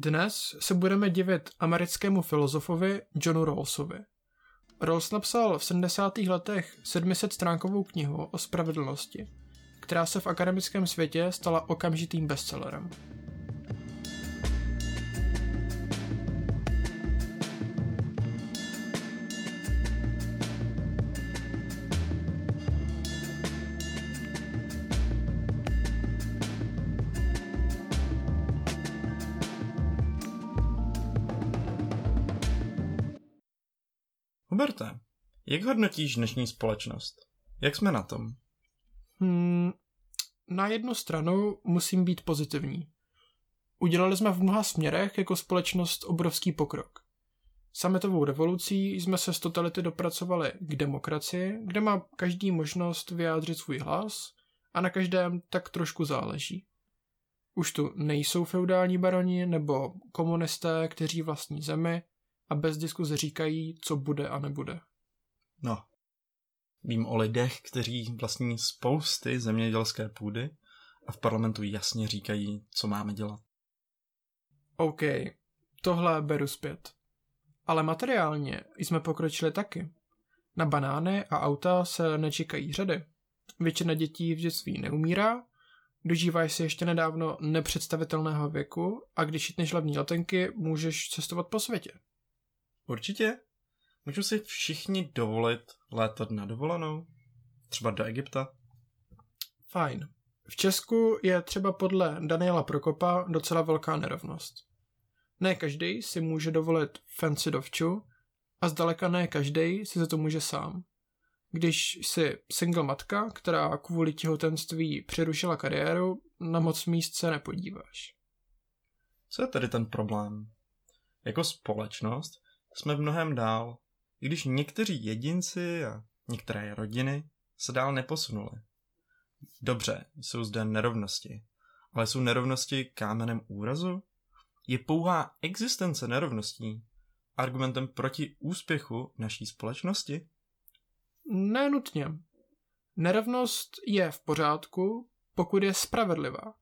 Dnes se budeme divit americkému filozofovi Johnu Rawlsovi. Rawls napsal v 70. letech 700 stránkovou knihu o spravedlnosti, která se v akademickém světě stala okamžitým bestsellerem. Jak hodnotíš dnešní společnost? Jak jsme na tom? Hmm, na jednu stranu musím být pozitivní. Udělali jsme v mnoha směrech jako společnost obrovský pokrok. Sametovou revolucí jsme se z totality dopracovali k demokracii, kde má každý možnost vyjádřit svůj hlas a na každém tak trošku záleží. Už tu nejsou feudální baroni nebo komunisté, kteří vlastní zemi, a bez diskuze říkají, co bude a nebude. No, vím o lidech, kteří vlastní spousty zemědělské půdy a v parlamentu jasně říkají, co máme dělat. OK, tohle beru zpět. Ale materiálně jsme pokročili taky. Na banány a auta se nečekají řady. Většina dětí v dětství neumírá, dožívají si ještě nedávno nepředstavitelného věku a když jitneš hlavní letenky, můžeš cestovat po světě. Určitě. Můžu si všichni dovolit létat na dovolenou? Třeba do Egypta? Fajn. V Česku je třeba podle Daniela Prokopa docela velká nerovnost. Ne každý si může dovolit fancy dovču a zdaleka ne každý si za to může sám. Když jsi single matka, která kvůli těhotenství přerušila kariéru, na moc míst se nepodíváš. Co je tedy ten problém? Jako společnost jsme v mnohem dál, i když někteří jedinci a některé rodiny se dál neposunuli. Dobře, jsou zde nerovnosti, ale jsou nerovnosti kámenem úrazu? Je pouhá existence nerovností argumentem proti úspěchu naší společnosti? Nenutně. Nerovnost je v pořádku, pokud je spravedlivá.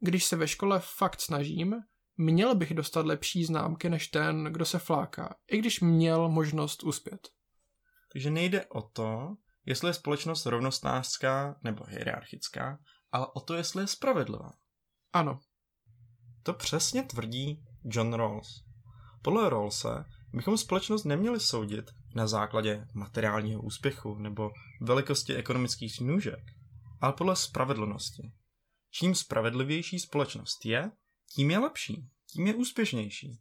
Když se ve škole fakt snažím, Měl bych dostat lepší známky než ten, kdo se fláká, i když měl možnost uspět. Takže nejde o to, jestli je společnost rovnostářská nebo hierarchická, ale o to, jestli je spravedlivá. Ano. To přesně tvrdí John Rawls. Podle Rawlse bychom společnost neměli soudit na základě materiálního úspěchu nebo velikosti ekonomických nůžek, ale podle spravedlnosti. Čím spravedlivější společnost je, tím je lepší, tím je úspěšnější.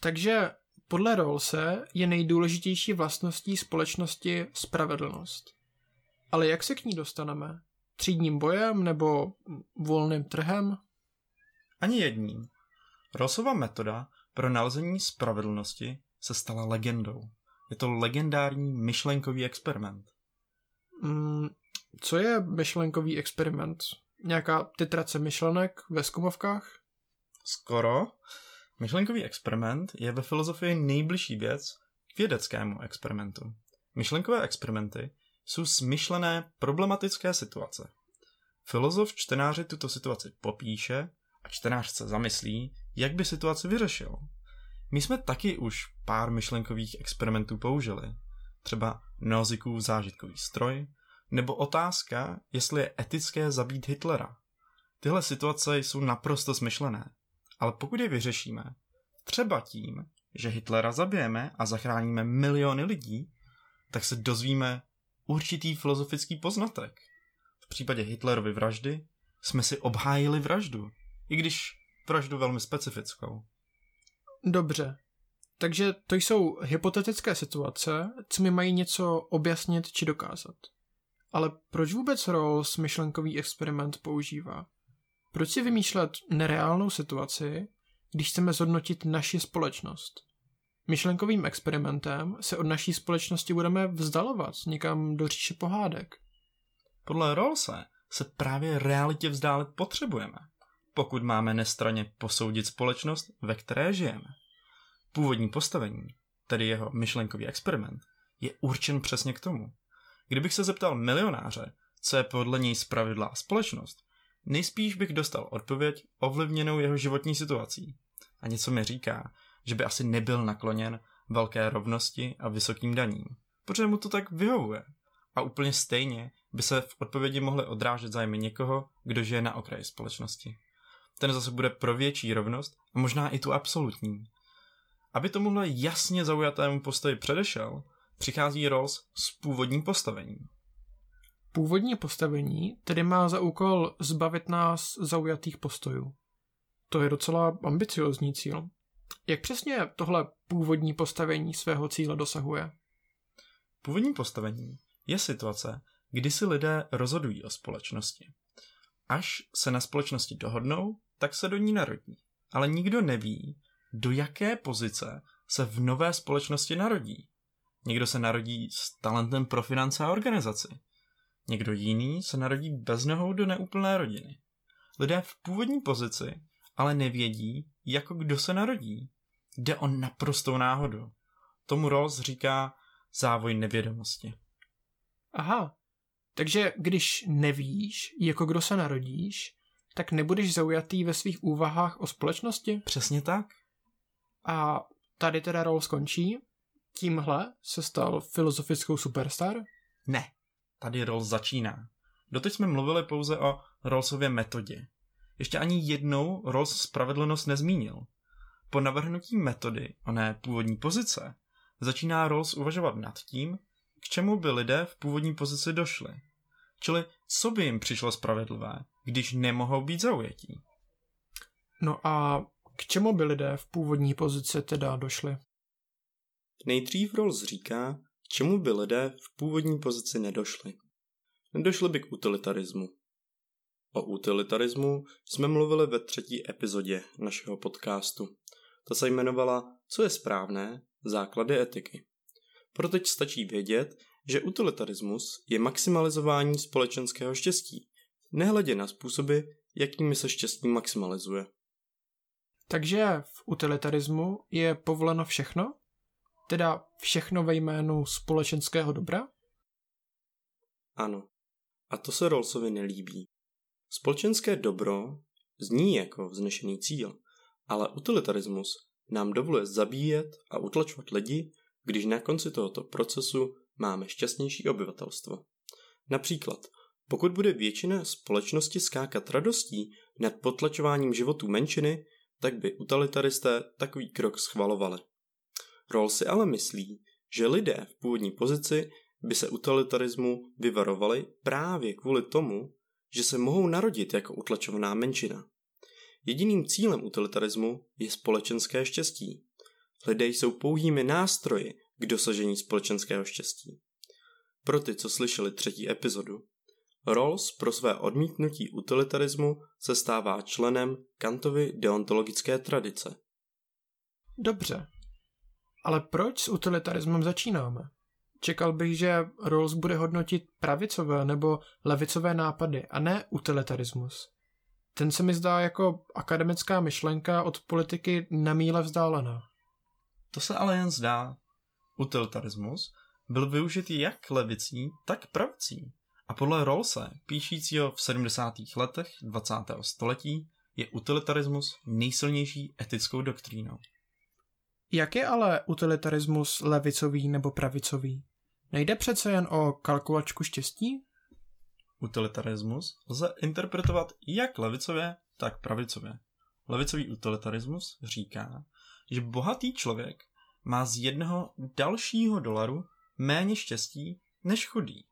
Takže podle Rawlse je nejdůležitější vlastností společnosti spravedlnost. Ale jak se k ní dostaneme? Třídním bojem nebo volným trhem? Ani jedním. Rawlsova metoda pro nalezení spravedlnosti se stala legendou. Je to legendární myšlenkový experiment. Mm, co je myšlenkový experiment? Nějaká titrace myšlenek ve skumovkách? Skoro. Myšlenkový experiment je ve filozofii nejbližší věc k vědeckému experimentu. Myšlenkové experimenty jsou smyšlené problematické situace. Filozof čtenáři tuto situaci popíše a čtenář se zamyslí, jak by situaci vyřešil. My jsme taky už pár myšlenkových experimentů použili. Třeba Nozikův zážitkový stroj, nebo otázka, jestli je etické zabít Hitlera. Tyhle situace jsou naprosto smyšlené, ale pokud je vyřešíme, třeba tím, že Hitlera zabijeme a zachráníme miliony lidí, tak se dozvíme určitý filozofický poznatek. V případě Hitlerovy vraždy jsme si obhájili vraždu, i když vraždu velmi specifickou. Dobře. Takže to jsou hypotetické situace, co mi mají něco objasnit či dokázat. Ale proč vůbec Rawls myšlenkový experiment používá? Proč si vymýšlet nereálnou situaci, když chceme zhodnotit naši společnost? Myšlenkovým experimentem se od naší společnosti budeme vzdalovat někam do říše pohádek. Podle Rawlse se právě realitě vzdálit potřebujeme pokud máme nestraně posoudit společnost, ve které žijeme. Původní postavení, tedy jeho myšlenkový experiment, je určen přesně k tomu. Kdybych se zeptal milionáře, co je podle něj spravedlá společnost, nejspíš bych dostal odpověď ovlivněnou jeho životní situací. A něco mi říká, že by asi nebyl nakloněn velké rovnosti a vysokým daním, protože mu to tak vyhovuje. A úplně stejně by se v odpovědi mohly odrážet zájmy někoho, kdo žije na okraji společnosti. Ten zase bude pro větší rovnost a možná i tu absolutní. Aby tomuhle jasně zaujatému postoji předešel, přichází Rawls s původním postavením. Původní postavení tedy má za úkol zbavit nás zaujatých postojů. To je docela ambiciozní cíl. Jak přesně tohle původní postavení svého cíle dosahuje? Původní postavení je situace, kdy si lidé rozhodují o společnosti. Až se na společnosti dohodnou, tak se do ní narodí. Ale nikdo neví, do jaké pozice se v nové společnosti narodí. Někdo se narodí s talentem pro finance a organizaci. Někdo jiný se narodí bez nohou do neúplné rodiny. Lidé v původní pozici ale nevědí, jako kdo se narodí. Jde o naprostou náhodu. Tomu Rawls říká závoj nevědomosti. Aha, takže když nevíš, jako kdo se narodíš, tak nebudeš zaujatý ve svých úvahách o společnosti? Přesně tak. A tady teda Rawls skončí? Tímhle se stal filozofickou superstar? Ne, tady Rawls začíná. Doteď jsme mluvili pouze o Rawlsově metodě. Ještě ani jednou Rawls spravedlnost nezmínil. Po navrhnutí metody, oné původní pozice, začíná Rawls uvažovat nad tím, k čemu by lidé v původní pozici došli. Čili co by jim přišlo spravedlivé, když nemohou být zaujatí. No a k čemu by lidé v původní pozici teda došli? Nejdřív Rawls říká, k čemu by lidé v původní pozici nedošli. Nedošli by k utilitarismu. O utilitarismu jsme mluvili ve třetí epizodě našeho podcastu. Ta se jmenovala Co je správné? Základy etiky. Pro teď stačí vědět, že utilitarismus je maximalizování společenského štěstí, nehledě na způsoby, jakými se štěstí maximalizuje. Takže v utilitarismu je povoleno všechno? Teda všechno ve jménu společenského dobra? Ano. A to se Rawlsovi nelíbí. Společenské dobro zní jako vznešený cíl, ale utilitarismus nám dovoluje zabíjet a utlačovat lidi, když na konci tohoto procesu máme šťastnější obyvatelstvo. Například, pokud bude většina společnosti skákat radostí nad potlačováním životů menšiny, tak by utilitaristé takový krok schvalovali. Rawls si ale myslí, že lidé v původní pozici by se utilitarismu vyvarovali právě kvůli tomu, že se mohou narodit jako utlačovaná menšina. Jediným cílem utilitarismu je společenské štěstí. Lidé jsou pouhými nástroji k dosažení společenského štěstí. Pro ty, co slyšeli třetí epizodu, Rawls pro své odmítnutí utilitarismu se stává členem Kantovy deontologické tradice. Dobře. Ale proč s utilitarismem začínáme? Čekal bych, že Rawls bude hodnotit pravicové nebo levicové nápady a ne utilitarismus. Ten se mi zdá jako akademická myšlenka od politiky na míle vzdálená. To se ale jen zdá. Utilitarismus byl využit jak levicí, tak pravicí. A podle Rawlse, píšícího v 70. letech 20. století, je utilitarismus nejsilnější etickou doktrínou. Jak je ale utilitarismus levicový nebo pravicový? Nejde přece jen o kalkulačku štěstí? Utilitarismus lze interpretovat jak levicově, tak pravicově. Levicový utilitarismus říká, že bohatý člověk má z jednoho dalšího dolaru méně štěstí než chudý.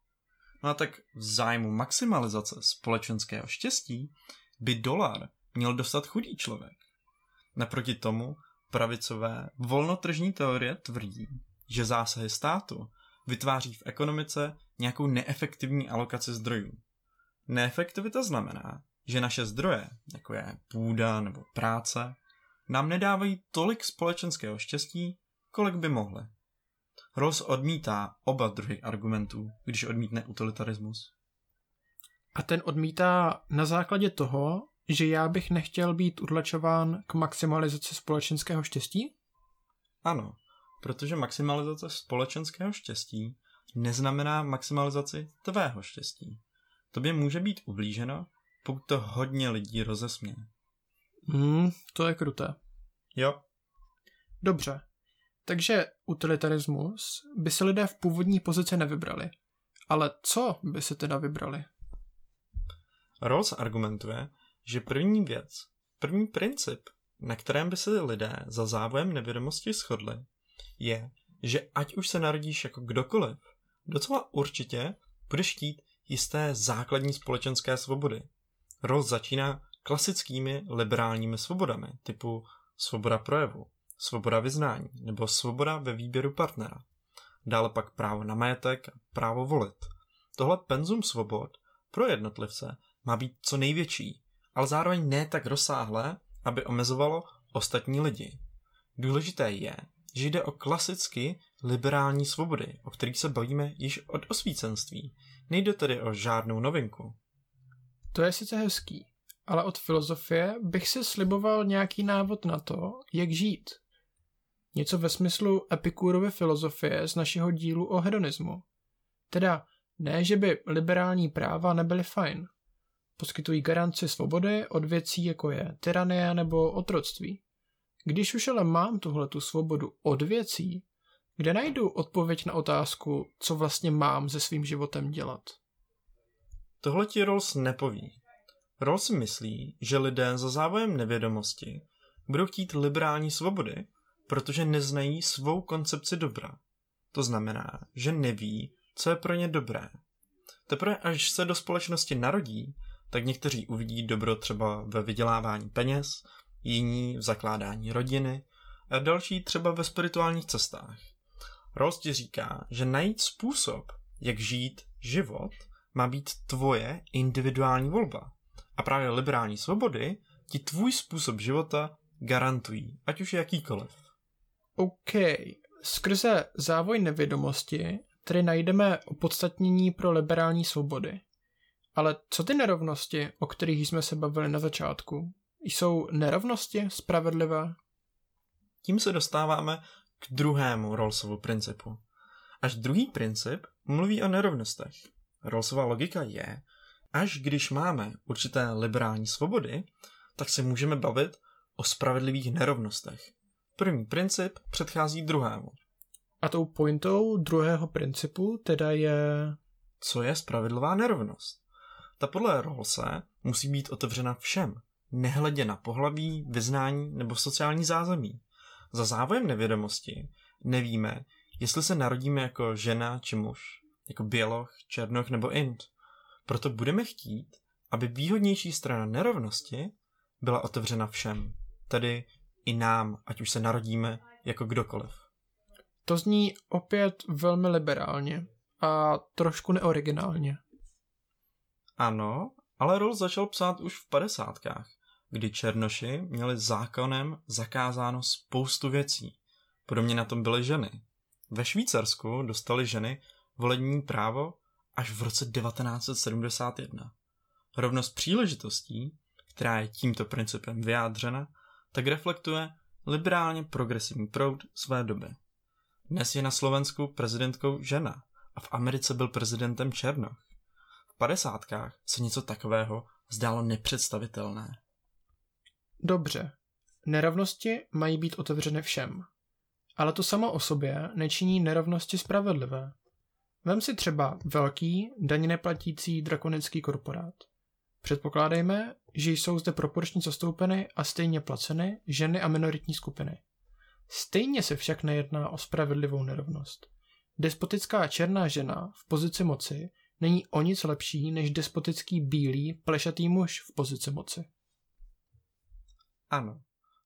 No a tak v zájmu maximalizace společenského štěstí by dolar měl dostat chudý člověk. Naproti tomu pravicové volnotržní teorie tvrdí, že zásahy státu vytváří v ekonomice nějakou neefektivní alokaci zdrojů. Neefektivita znamená, že naše zdroje, jako je půda nebo práce, nám nedávají tolik společenského štěstí, kolik by mohly. Rawls odmítá oba druhy argumentů, když odmítne utilitarismus. A ten odmítá na základě toho, že já bych nechtěl být utlačován k maximalizaci společenského štěstí? Ano, protože maximalizace společenského štěstí neznamená maximalizaci tvého štěstí. Tobě může být ublíženo, pokud to hodně lidí rozesměje. Hmm, to je kruté. Jo, Dobře. Takže utilitarismus by se lidé v původní pozici nevybrali. Ale co by se teda vybrali? Rawls argumentuje, že první věc, první princip, na kterém by se lidé za závojem nevědomosti shodli, je, že ať už se narodíš jako kdokoliv, docela určitě budeš chtít jisté základní společenské svobody. Rawls začíná klasickými liberálními svobodami, typu svoboda projevu, svoboda vyznání nebo svoboda ve výběru partnera. Dále pak právo na majetek a právo volit. Tohle penzum svobod pro jednotlivce má být co největší, ale zároveň ne tak rozsáhlé, aby omezovalo ostatní lidi. Důležité je, že jde o klasicky liberální svobody, o kterých se bavíme již od osvícenství. Nejde tedy o žádnou novinku. To je sice hezký, ale od filozofie bych si sliboval nějaký návod na to, jak žít. Něco ve smyslu Epikurovy filozofie z našeho dílu o hedonismu. Teda ne, že by liberální práva nebyly fajn. Poskytují garanci svobody od věcí, jako je tyranie nebo otroctví. Když už ale mám tuhle tu svobodu od věcí, kde najdu odpověď na otázku, co vlastně mám se svým životem dělat? Tohle ti Rawls nepoví. Rawls myslí, že lidé za závojem nevědomosti budou chtít liberální svobody, protože neznají svou koncepci dobra. To znamená, že neví, co je pro ně dobré. Teprve až se do společnosti narodí, tak někteří uvidí dobro třeba ve vydělávání peněz, jiní v zakládání rodiny a další třeba ve spirituálních cestách. Rawls ti říká, že najít způsob, jak žít život, má být tvoje individuální volba. A právě liberální svobody ti tvůj způsob života garantují, ať už je jakýkoliv. OK, skrze závoj nevědomosti tedy najdeme opodstatnění pro liberální svobody. Ale co ty nerovnosti, o kterých jsme se bavili na začátku? Jsou nerovnosti spravedlivé? Tím se dostáváme k druhému Rawlsovu principu. Až druhý princip mluví o nerovnostech. Rawlsova logika je, až když máme určité liberální svobody, tak se můžeme bavit o spravedlivých nerovnostech. První princip předchází druhému. A tou pointou druhého principu teda je... Co je spravedlivá nerovnost? Ta podle Rawlse musí být otevřena všem, nehledě na pohlaví, vyznání nebo sociální zázemí. Za závojem nevědomosti nevíme, jestli se narodíme jako žena či muž, jako běloch, černoch nebo int. Proto budeme chtít, aby výhodnější strana nerovnosti byla otevřena všem, tedy i nám, ať už se narodíme jako kdokoliv. To zní opět velmi liberálně a trošku neoriginálně. Ano, ale Rawls začal psát už v padesátkách, kdy černoši měli zákonem zakázáno spoustu věcí. Podobně na tom byly ženy. Ve Švýcarsku dostali ženy volení právo až v roce 1971. Rovnost příležitostí, která je tímto principem vyjádřena, tak reflektuje liberálně progresivní proud své doby. Dnes je na Slovensku prezidentkou žena a v Americe byl prezidentem Černoch. V padesátkách se něco takového zdálo nepředstavitelné. Dobře, nerovnosti mají být otevřeny všem. Ale to samo o sobě nečiní nerovnosti spravedlivé. Vem si třeba velký, daně neplatící drakonický korporát. Předpokládejme, že jsou zde proporčně zastoupeny a stejně placeny ženy a minoritní skupiny. Stejně se však nejedná o spravedlivou nerovnost. Despotická černá žena v pozici moci není o nic lepší než despotický bílý plešatý muž v pozici moci. Ano,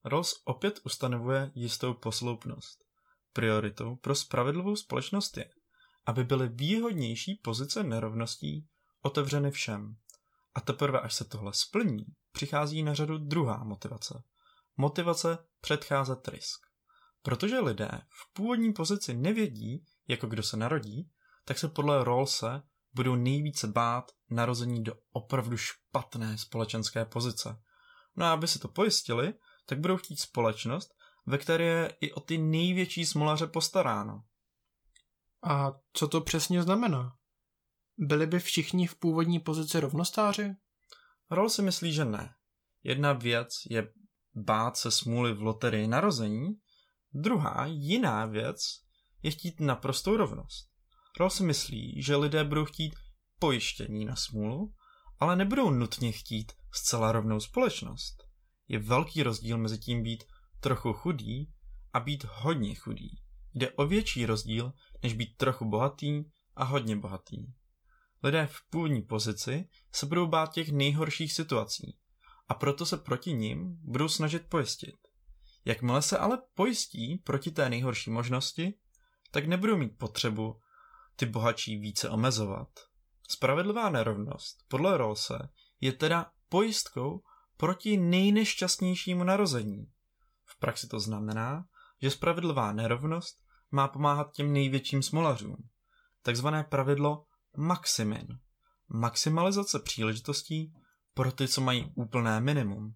Rawls opět ustanovuje jistou posloupnost. Prioritou pro spravedlivou společnost je, aby byly výhodnější pozice nerovností otevřeny všem. A teprve až se tohle splní, přichází na řadu druhá motivace. Motivace předcházet risk. Protože lidé v původní pozici nevědí, jako kdo se narodí, tak se podle Rawlse budou nejvíce bát narození do opravdu špatné společenské pozice. No a aby si to pojistili, tak budou chtít společnost, ve které je i o ty největší smolaře postaráno. A co to přesně znamená? Byli by všichni v původní pozici rovnostáři? Roll si myslí, že ne. Jedna věc je bát se smůly v loterii narození, druhá, jiná věc, je chtít naprostou rovnost. Roll si myslí, že lidé budou chtít pojištění na smůlu, ale nebudou nutně chtít zcela rovnou společnost. Je velký rozdíl mezi tím být trochu chudý a být hodně chudý. Jde o větší rozdíl, než být trochu bohatý a hodně bohatý. Lidé v původní pozici se budou bát těch nejhorších situací a proto se proti ním budou snažit pojistit. Jakmile se ale pojistí proti té nejhorší možnosti, tak nebudou mít potřebu ty bohatší více omezovat. Spravedlivá nerovnost podle Rawlse je teda pojistkou proti nejnešťastnějšímu narození. V praxi to znamená, že spravedlivá nerovnost má pomáhat těm největším smolařům. Takzvané pravidlo maximin. Maximalizace příležitostí pro ty, co mají úplné minimum.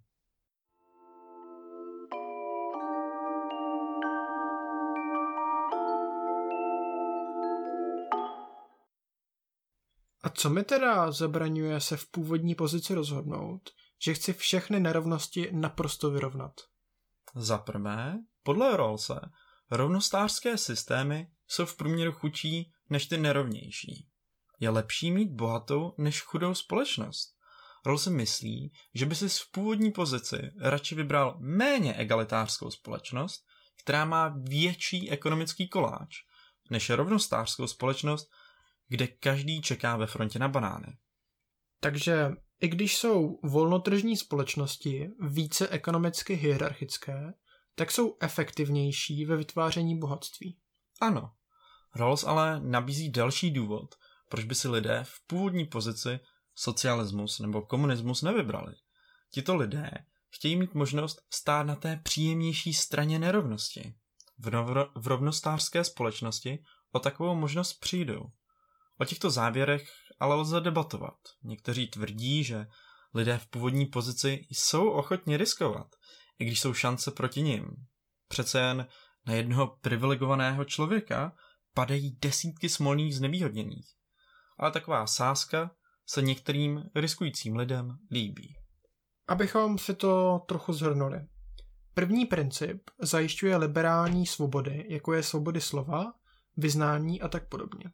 A co mi teda zabraňuje se v původní pozici rozhodnout, že chci všechny nerovnosti naprosto vyrovnat? Za prvé, podle Rawlse, rovnostářské systémy jsou v průměru chudší než ty nerovnější. Je lepší mít bohatou než chudou společnost. Rawls si myslí, že by si v původní pozici radši vybral méně egalitářskou společnost, která má větší ekonomický koláč, než rovnostářskou společnost, kde každý čeká ve frontě na banány. Takže i když jsou volnotržní společnosti více ekonomicky hierarchické, tak jsou efektivnější ve vytváření bohatství. Ano. Rawls ale nabízí další důvod, proč by si lidé v původní pozici socialismus nebo komunismus nevybrali. Tito lidé chtějí mít možnost stát na té příjemnější straně nerovnosti. V, nov- v rovnostářské společnosti o takovou možnost přijdou. O těchto závěrech ale lze debatovat. Někteří tvrdí, že lidé v původní pozici jsou ochotni riskovat, i když jsou šance proti nim. Přece jen na jednoho privilegovaného člověka padají desítky smolných znevýhodněných. Ale taková sázka se některým riskujícím lidem líbí. Abychom si to trochu zhrnuli. První princip zajišťuje liberální svobody, jako je svobody slova, vyznání a tak podobně.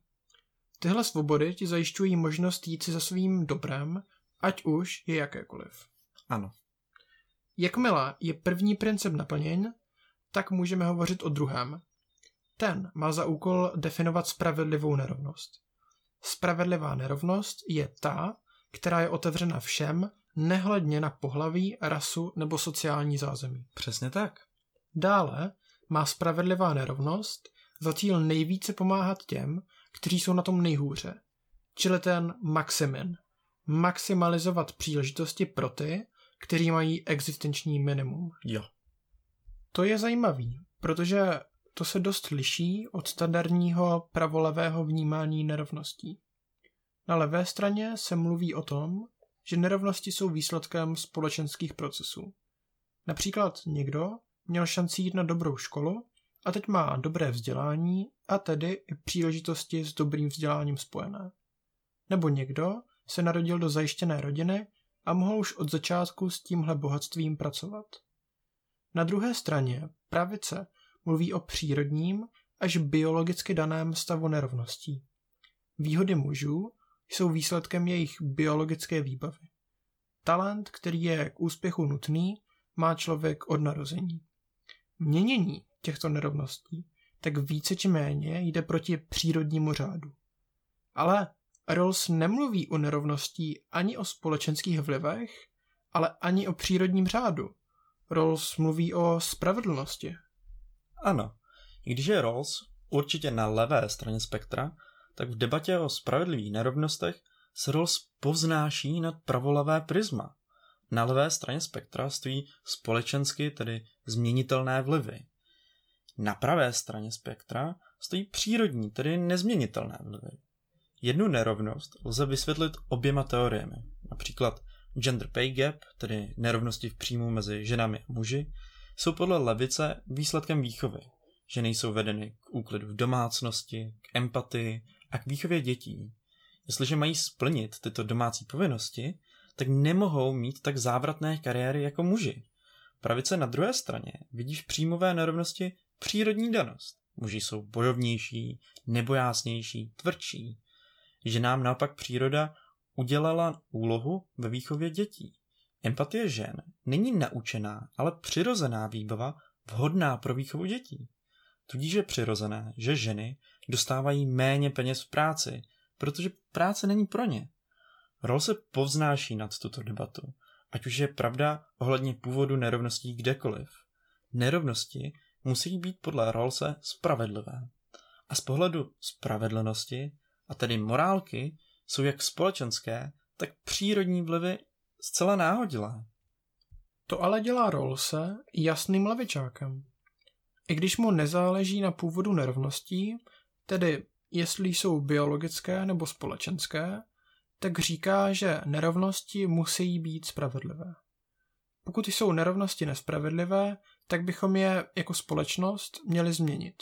Tyhle svobody ti zajišťují možnost jít si za svým dobrem, ať už je jakékoliv. Ano. Jakmile je první princip naplněn, tak můžeme hovořit o druhém. Ten má za úkol definovat spravedlivou nerovnost. Spravedlivá nerovnost je ta, která je otevřena všem, nehledně na pohlaví, rasu nebo sociální zázemí. Přesně tak. Dále má spravedlivá nerovnost za cíl nejvíce pomáhat těm, kteří jsou na tom nejhůře. Čili ten maximin. Maximalizovat příležitosti pro ty, kteří mají existenční minimum. Jo. To je zajímavý, protože to se dost liší od standardního pravolevého vnímání nerovností. Na levé straně se mluví o tom, že nerovnosti jsou výsledkem společenských procesů. Například někdo měl šanci jít na dobrou školu a teď má dobré vzdělání a tedy i příležitosti s dobrým vzděláním spojené. Nebo někdo se narodil do zajištěné rodiny a mohl už od začátku s tímhle bohatstvím pracovat. Na druhé straně pravice mluví o přírodním až biologicky daném stavu nerovností. Výhody mužů jsou výsledkem jejich biologické výbavy. Talent, který je k úspěchu nutný, má člověk od narození. Měnění těchto nerovností tak více či méně jde proti přírodnímu řádu. Ale Rawls nemluví o nerovností ani o společenských vlivech, ale ani o přírodním řádu. Rawls mluví o spravedlnosti. Ano. Když je Rawls určitě na levé straně spektra, tak v debatě o spravedlivých nerovnostech se Rawls povznáší nad pravolevé prisma. Na levé straně spektra stojí společensky, tedy změnitelné vlivy. Na pravé straně spektra stojí přírodní, tedy nezměnitelné vlivy. Jednu nerovnost lze vysvětlit oběma teoriemi, například gender pay gap, tedy nerovnosti v příjmu mezi ženami a muži, jsou podle levice výsledkem výchovy. že nejsou vedeny k úklidu v domácnosti, k empatii a k výchově dětí. Jestliže mají splnit tyto domácí povinnosti, tak nemohou mít tak závratné kariéry jako muži. Pravice na druhé straně vidí v příjmové nerovnosti přírodní danost. Muži jsou bojovnější, nebojásnější, tvrdší. Že nám naopak příroda udělala úlohu ve výchově dětí. Empatie žen není naučená, ale přirozená výbava vhodná pro výchovu dětí. Tudíž je přirozené, že ženy dostávají méně peněz v práci, protože práce není pro ně. Rol se povznáší nad tuto debatu, ať už je pravda ohledně původu nerovností kdekoliv. Nerovnosti musí být podle Rolse spravedlivé. A z pohledu spravedlnosti, a tedy morálky, jsou jak společenské, tak přírodní vlivy zcela náhodilé. To ale dělá Rolse jasným levičákem. I když mu nezáleží na původu nerovností, tedy jestli jsou biologické nebo společenské, tak říká, že nerovnosti musí být spravedlivé. Pokud jsou nerovnosti nespravedlivé, tak bychom je jako společnost měli změnit.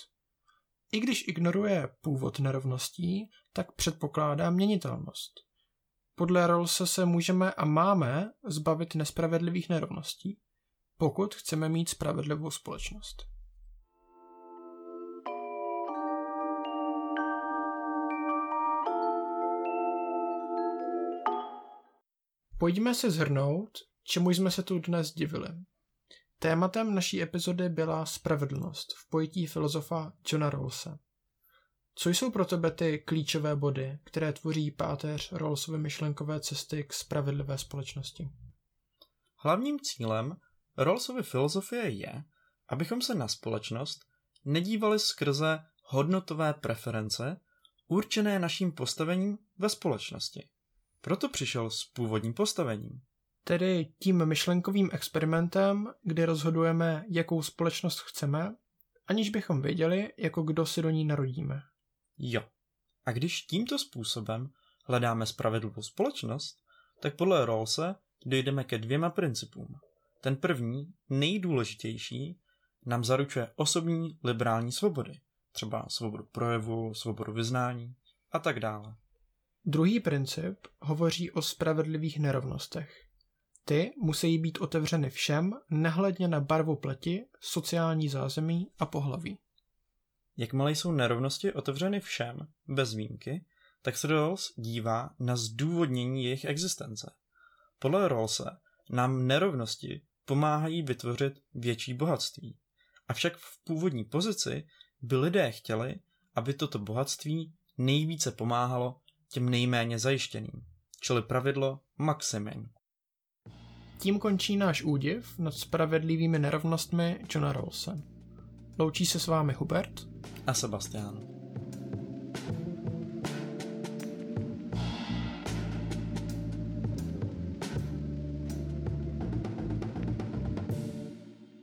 I když ignoruje původ nerovností, tak předpokládá měnitelnost. Podle Rawlse se můžeme a máme zbavit nespravedlivých nerovností, pokud chceme mít spravedlivou společnost. Pojďme se zhrnout, čemu jsme se tu dnes divili. Tématem naší epizody byla spravedlnost v pojetí filozofa Johna Rawlse. Co jsou pro tebe ty klíčové body, které tvoří páteř Rawlsovy myšlenkové cesty k spravedlivé společnosti? Hlavním cílem Rawlsovy filozofie je, abychom se na společnost nedívali skrze hodnotové preference určené naším postavením ve společnosti. Proto přišel s původním postavením. Tedy tím myšlenkovým experimentem, kdy rozhodujeme, jakou společnost chceme, aniž bychom věděli, jako kdo si do ní narodíme. Jo. A když tímto způsobem hledáme spravedlivou společnost, tak podle Rawlse dojdeme ke dvěma principům. Ten první, nejdůležitější, nám zaručuje osobní liberální svobody, třeba svobodu projevu, svobodu vyznání a tak dále. Druhý princip hovoří o spravedlivých nerovnostech. Ty musí být otevřeny všem, nehledně na barvu pleti, sociální zázemí a pohlaví. Jakmile jsou nerovnosti otevřeny všem, bez výjimky, tak se Rawls dívá na zdůvodnění jejich existence. Podle Rawlse nám nerovnosti pomáhají vytvořit větší bohatství. Avšak v původní pozici by lidé chtěli, aby toto bohatství nejvíce pomáhalo těm nejméně zajištěným, čili pravidlo maximum. Tím končí náš údiv nad spravedlivými nerovnostmi Johna Rawlse. Loučí se s vámi Hubert a Sebastian.